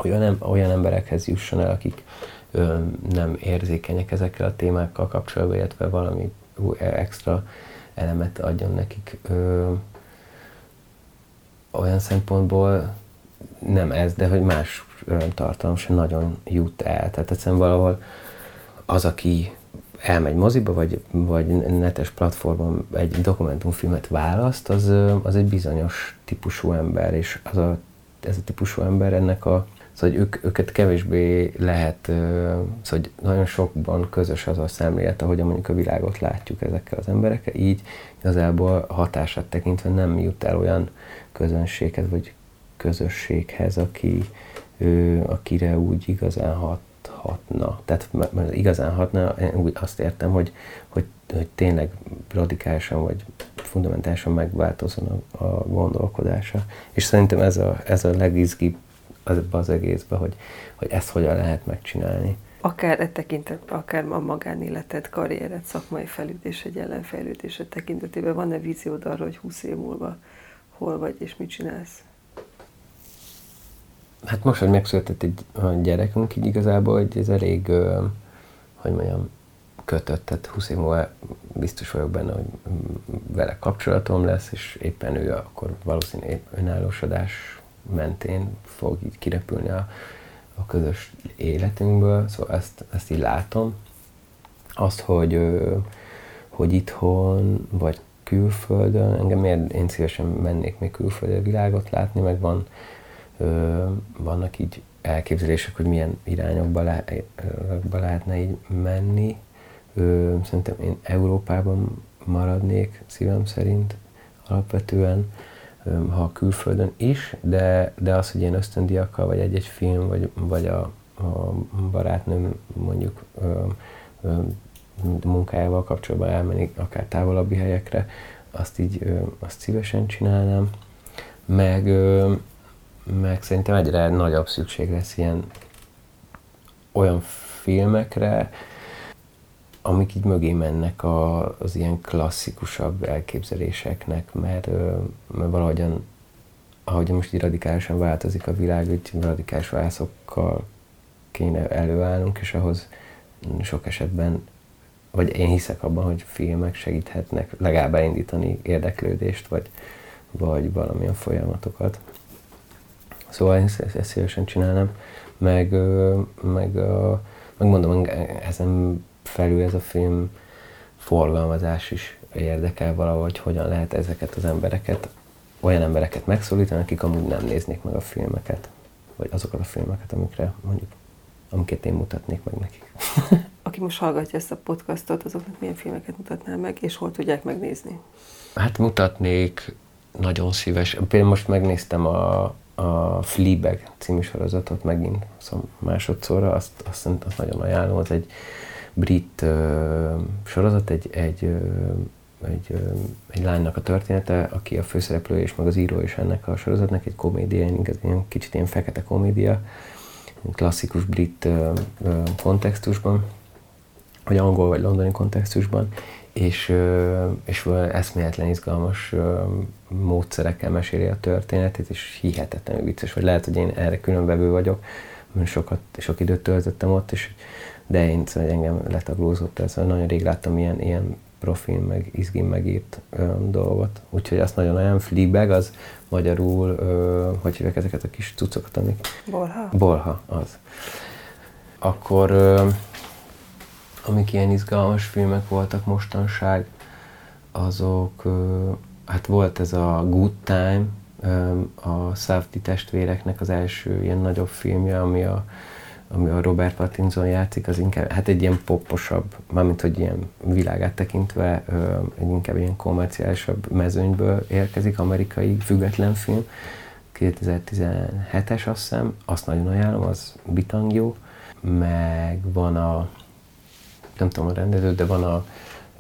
B: olyan, olyan emberekhez jusson el, akik nem érzékenyek ezekkel a témákkal kapcsolatban, illetve valami extra elemet adjon nekik. Ö, olyan szempontból nem ez, de hogy más tartalom sem nagyon jut el. Tehát egyszerűen valahol az, aki elmegy moziba, vagy, vagy netes platformon egy dokumentumfilmet választ, az, az egy bizonyos típusú ember, és az a, ez a típusú ember ennek a Szóval ők, őket kevésbé lehet, szóval nagyon sokban közös az a szemlélet, ahogy mondjuk a világot látjuk ezekkel az emberekkel, így igazából hatását tekintve nem jut el olyan közönséghez, vagy közösséghez, aki, ő, akire úgy igazán hat, hatna. Tehát igazán hatna, én azt értem, hogy, hogy, hogy tényleg radikálisan vagy fundamentálisan megváltozon a, a gondolkodása. És szerintem ez a, ez a legizgibb ebbe az egészbe, hogy, hogy ezt hogyan lehet megcsinálni.
A: Akár e tekintetben, akár a magánéleted, karriered, szakmai fejlődésed, jelenfejlődésed tekintetében van-e víziód arra, hogy 20 év múlva hol vagy és mit csinálsz?
B: Hát most, hogy megszületett egy gyerekünk, így igazából, hogy ez elég, hogy mondjam, kötött, tehát 20 év múlva biztos vagyok benne, hogy vele kapcsolatom lesz, és éppen ő akkor valószínűleg önállósodás mentén fog így kirepülni a, a közös életünkből, szóval ezt, ezt így látom. Azt, hogy, hogy itthon, vagy külföldön, engem miért én szívesen mennék még külföldre világot látni, meg van, vannak így elképzelések, hogy milyen irányokba, le, lehetne így menni. Ö, szerintem én Európában maradnék szívem szerint alapvetően, ö, ha külföldön is, de, de az, hogy ilyen ösztöndiakkal, vagy egy-egy film, vagy, vagy a, a barátnőm mondjuk ö, ö, munkájával kapcsolatban elmenni akár távolabbi helyekre, azt így azt szívesen csinálnám. Meg, meg szerintem egyre nagyobb szükség lesz ilyen olyan filmekre, amik így mögé mennek a, az ilyen klasszikusabb elképzeléseknek, mert, mert valahogyan, ahogy most így radikálisan változik a világ, hogy radikális válaszokkal kéne előállnunk, és ahhoz sok esetben vagy én hiszek abban, hogy filmek segíthetnek legalább elindítani érdeklődést, vagy, vagy valamilyen folyamatokat. Szóval ezt, ezt szívesen csinálnám, meg, meg, meg mondom, ezen felül ez a film forgalmazás is érdekel valahogy, hogyan lehet ezeket az embereket, olyan embereket megszólítani, akik amúgy nem néznék meg a filmeket, vagy azokat a filmeket, amikre mondjuk, amiket én mutatnék meg nekik.
A: aki most hallgatja ezt a podcastot, azoknak milyen filmeket mutatnál meg, és hol tudják megnézni?
B: Hát mutatnék nagyon szíves. Például most megnéztem a, a Fleabag című sorozatot megint szóval másodszorra, azt, azt, azt nagyon ajánlom, az egy brit uh, sorozat, egy, egy, uh, egy, uh, egy lánynak a története, aki a főszereplő és meg az író is ennek a sorozatnak, egy komédia, egy kicsit ilyen fekete komédia, klasszikus brit uh, uh, kontextusban, vagy angol vagy londoni kontextusban, és, és eszméletlen izgalmas módszerekkel meséli a történetét, és hihetetlenül vicces, vagy lehet, hogy én erre különbevő vagyok, mert sokat, sok időt töltöttem ott, és de én szóval engem letaglózott ez, nagyon rég láttam ilyen, ilyen profil, meg izgin megírt ö, dolgot. Úgyhogy azt nagyon olyan Fleabag, az magyarul, ö, hogy hívják ezeket a kis cuccokat, amik...
A: Bolha?
B: Bolha, az. Akkor ö, amik ilyen izgalmas filmek voltak mostanság, azok, hát volt ez a Good Time, a Safdie testvéreknek az első ilyen nagyobb filmje, ami a, ami a Robert Pattinson játszik, az inkább, hát egy ilyen poposabb, mármint hogy ilyen világát tekintve, egy inkább ilyen komerciálisabb mezőnyből érkezik, amerikai független film, 2017-es azt hiszem, azt nagyon ajánlom, az bitang jó, meg van a nem tudom a rendező, de van a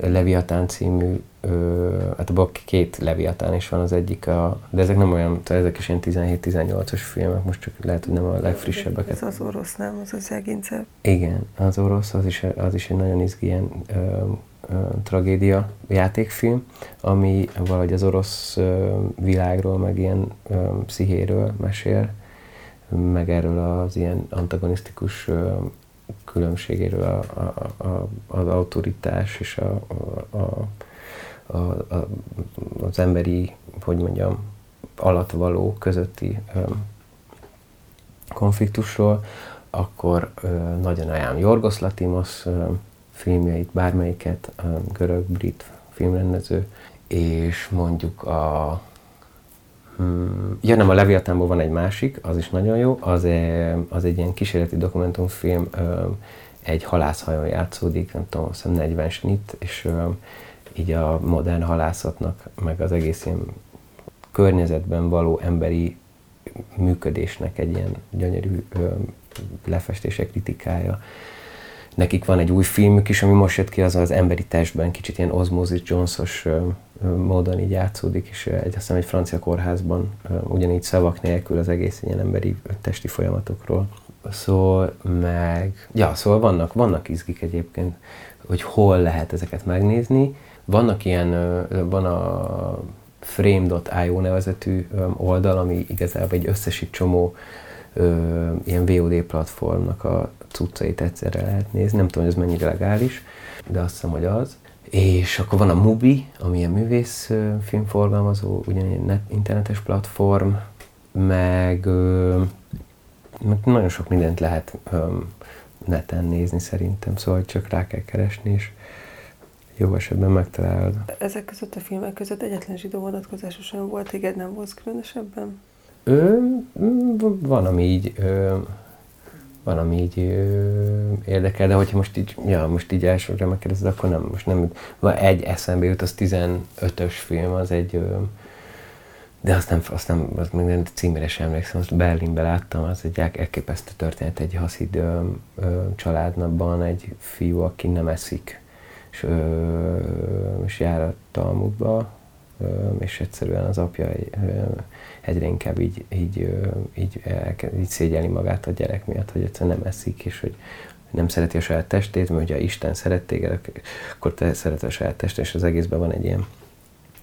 B: Leviatán című, ö, hát abban két Leviatán is van az egyik, a, de ezek nem olyan, tehát ezek is ilyen 17-18-as filmek, most csak lehet, hogy nem a legfrissebbeket.
A: Ez az orosz, nem? Az az egincebb.
B: Igen, az orosz, az is, az is egy nagyon izgi ilyen ö, ö, tragédia játékfilm, ami valahogy az orosz ö, világról, meg ilyen ö, pszichéről mesél, meg erről az ilyen antagonisztikus ö, különbségéről a, a, a, az autoritás és a, a, a, a, az emberi, hogy mondjam, alatvaló közötti um, konfliktusról, akkor uh, nagyon ajánlom Jorgos Latimos um, filmjeit, bármelyiket, um, görög-brit filmrendező, és mondjuk a ja nem, a Leviatánból van egy másik, az is nagyon jó, az, az egy ilyen kísérleti dokumentumfilm, egy halászhajón játszódik, nem tudom, azt 40 snit, és így a modern halászatnak, meg az egész ilyen környezetben való emberi működésnek egy ilyen gyönyörű lefestése, kritikája nekik van egy új filmük is, ami most jött ki, az az emberi testben, kicsit ilyen Osmosis Jones-os módon így játszódik, és egy, azt hiszem egy francia kórházban ugyanígy szavak nélkül az egész ilyen emberi testi folyamatokról szól, meg, ja, szóval vannak, vannak izgik egyébként, hogy hol lehet ezeket megnézni. Vannak ilyen, van a frame.io nevezetű oldal, ami igazából egy összesít csomó ilyen VOD platformnak a cuccait egyszerre lehet nézni. Nem tudom, hogy ez mennyire legális, de azt hiszem, hogy az. És akkor van a Mubi, ami ilyen művész filmforgalmazó, ugyanilyen net, internetes platform, meg, meg nagyon sok mindent lehet neten nézni szerintem, szóval csak rá kell keresni, és jó esetben megtalálod.
A: Ezek között a filmek között egyetlen zsidó vonatkozása sem volt, téged nem volt különösebben?
B: Ö, van, ami így, ö, van, ami így ö, érdekel, de hogyha most így, ja, most így elsőre megkérdezed, akkor nem, most nem, van egy eszembe jut, az 15-ös film, az egy, ö, de azt nem, azt nem, azt még nem címére sem emlékszem, azt Berlinben láttam, az egy elképesztő történet, egy haszid ö, ö, családban egy fiú, aki nem eszik, és, ö, és jár a Talmudba, és egyszerűen az apja egyre inkább így, így, így, így szégyeli magát a gyerek miatt, hogy egyszerűen nem eszik, és hogy nem szereti a saját testét, mert hogyha Isten szeret téged, akkor te szereted a saját testet, és az egészben van egy ilyen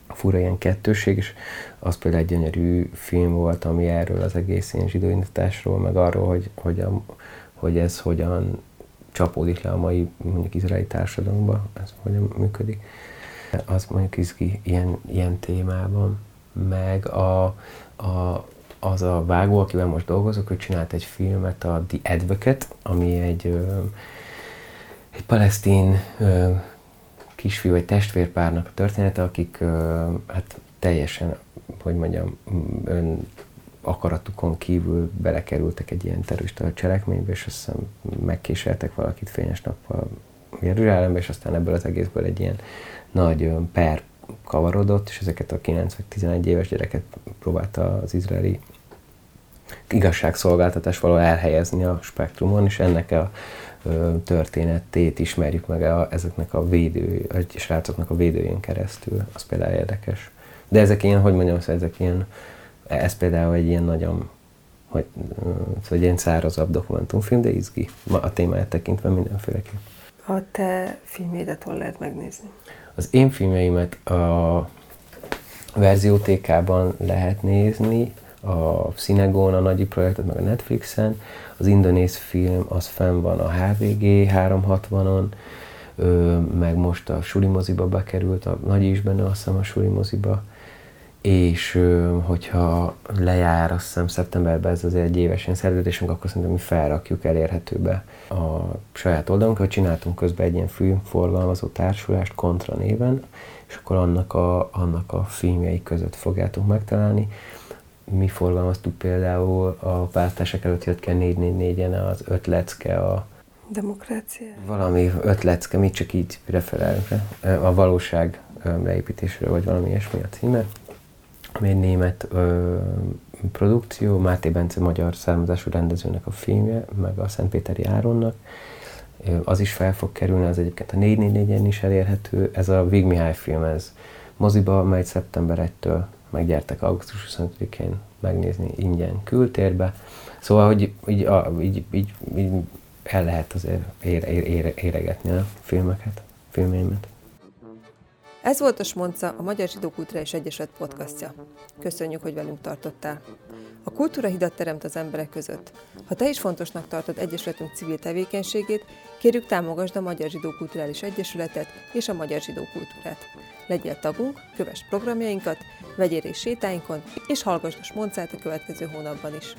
B: fura ilyen kettőség, és az például egy gyönyörű film volt, ami erről az egész ilyen zsidóindításról, meg arról, hogy, hogy, a, hogy ez hogyan csapódik le a mai mondjuk izraeli társadalomba, ez hogyan működik. Az mondjuk izgi ilyen, ilyen témában, meg a, a, az a vágó, akivel most dolgozok, ő csinált egy filmet, a The Advocate, ami egy, egy palesztin kisfiú, egy testvérpárnak a története, akik hát teljesen, hogy mondjam, ön akaratukon kívül belekerültek egy ilyen terrorista cselekménybe, és azt hiszem megkéseltek valakit fényes nappal Jeruzsálembe, és aztán ebből az egészből egy ilyen nagy per kavarodott, és ezeket a 9 vagy 11 éves gyereket próbálta az izraeli igazságszolgáltatás való elhelyezni a spektrumon, és ennek a történetét ismerjük meg a, ezeknek a védő, a srácoknak a védőjén keresztül. Az például érdekes. De ezek ilyen, hogy mondjam, szóval ezek ilyen, ez például egy ilyen nagyon, hogy, szóval egy ilyen szárazabb dokumentumfilm, de izgi a témáját tekintve mindenféleképp.
A: A te filmédet hol lehet megnézni?
B: Az én filmjeimet a verziótékában lehet nézni, a Cinegón, a Nagyi projektet, meg a Netflixen. Az indonéz film az fenn van a HVG 360-on, meg most a Suli moziba bekerült, a Nagy is benne azt hiszem a Suli moziba, és hogyha lejár, azt hiszem szeptemberben ez azért egy éves ilyen szerződésünk, akkor szerintem mi felrakjuk elérhetőbe a saját oldalunkra. Csináltunk közben egy ilyen filmforgalmazó társulást Kontra néven, és akkor annak a, annak a filmjei között fogjátok megtalálni. Mi forgalmaztuk például a választások előtt jött ki a 444-en az öt lecke a
A: Demokrácia?
B: Valami öt lecke, mit csak így referálunk A valóság leépítésről, vagy valami ilyesmi a címe ami egy német ö, produkció, Máté Bence magyar származású rendezőnek a filmje, meg a Szentpéteri Áronnak. Az is fel fog kerülni, az egyébként a 444-en is elérhető. Ez a Vig Mihály film, ez moziba megy szeptember 1-től, meggyertek augusztus 25-én megnézni ingyen kültérbe. Szóval, hogy így, a, így, így, így el lehet azért ére, ére, éregetni a filmeket, filmjeimet.
A: Ez volt a Smonca, a Magyar Zsidó és Egyesület podcastja. Köszönjük, hogy velünk tartottál. A kultúra hidat teremt az emberek között. Ha te is fontosnak tartod Egyesületünk civil tevékenységét, kérjük támogasd a Magyar Zsidó Kulturális Egyesületet és a Magyar Zsidó Kultúrát. Legyél tagunk, kövess programjainkat, vegyél részt sétáinkon, és hallgass a Smoncát a következő hónapban is.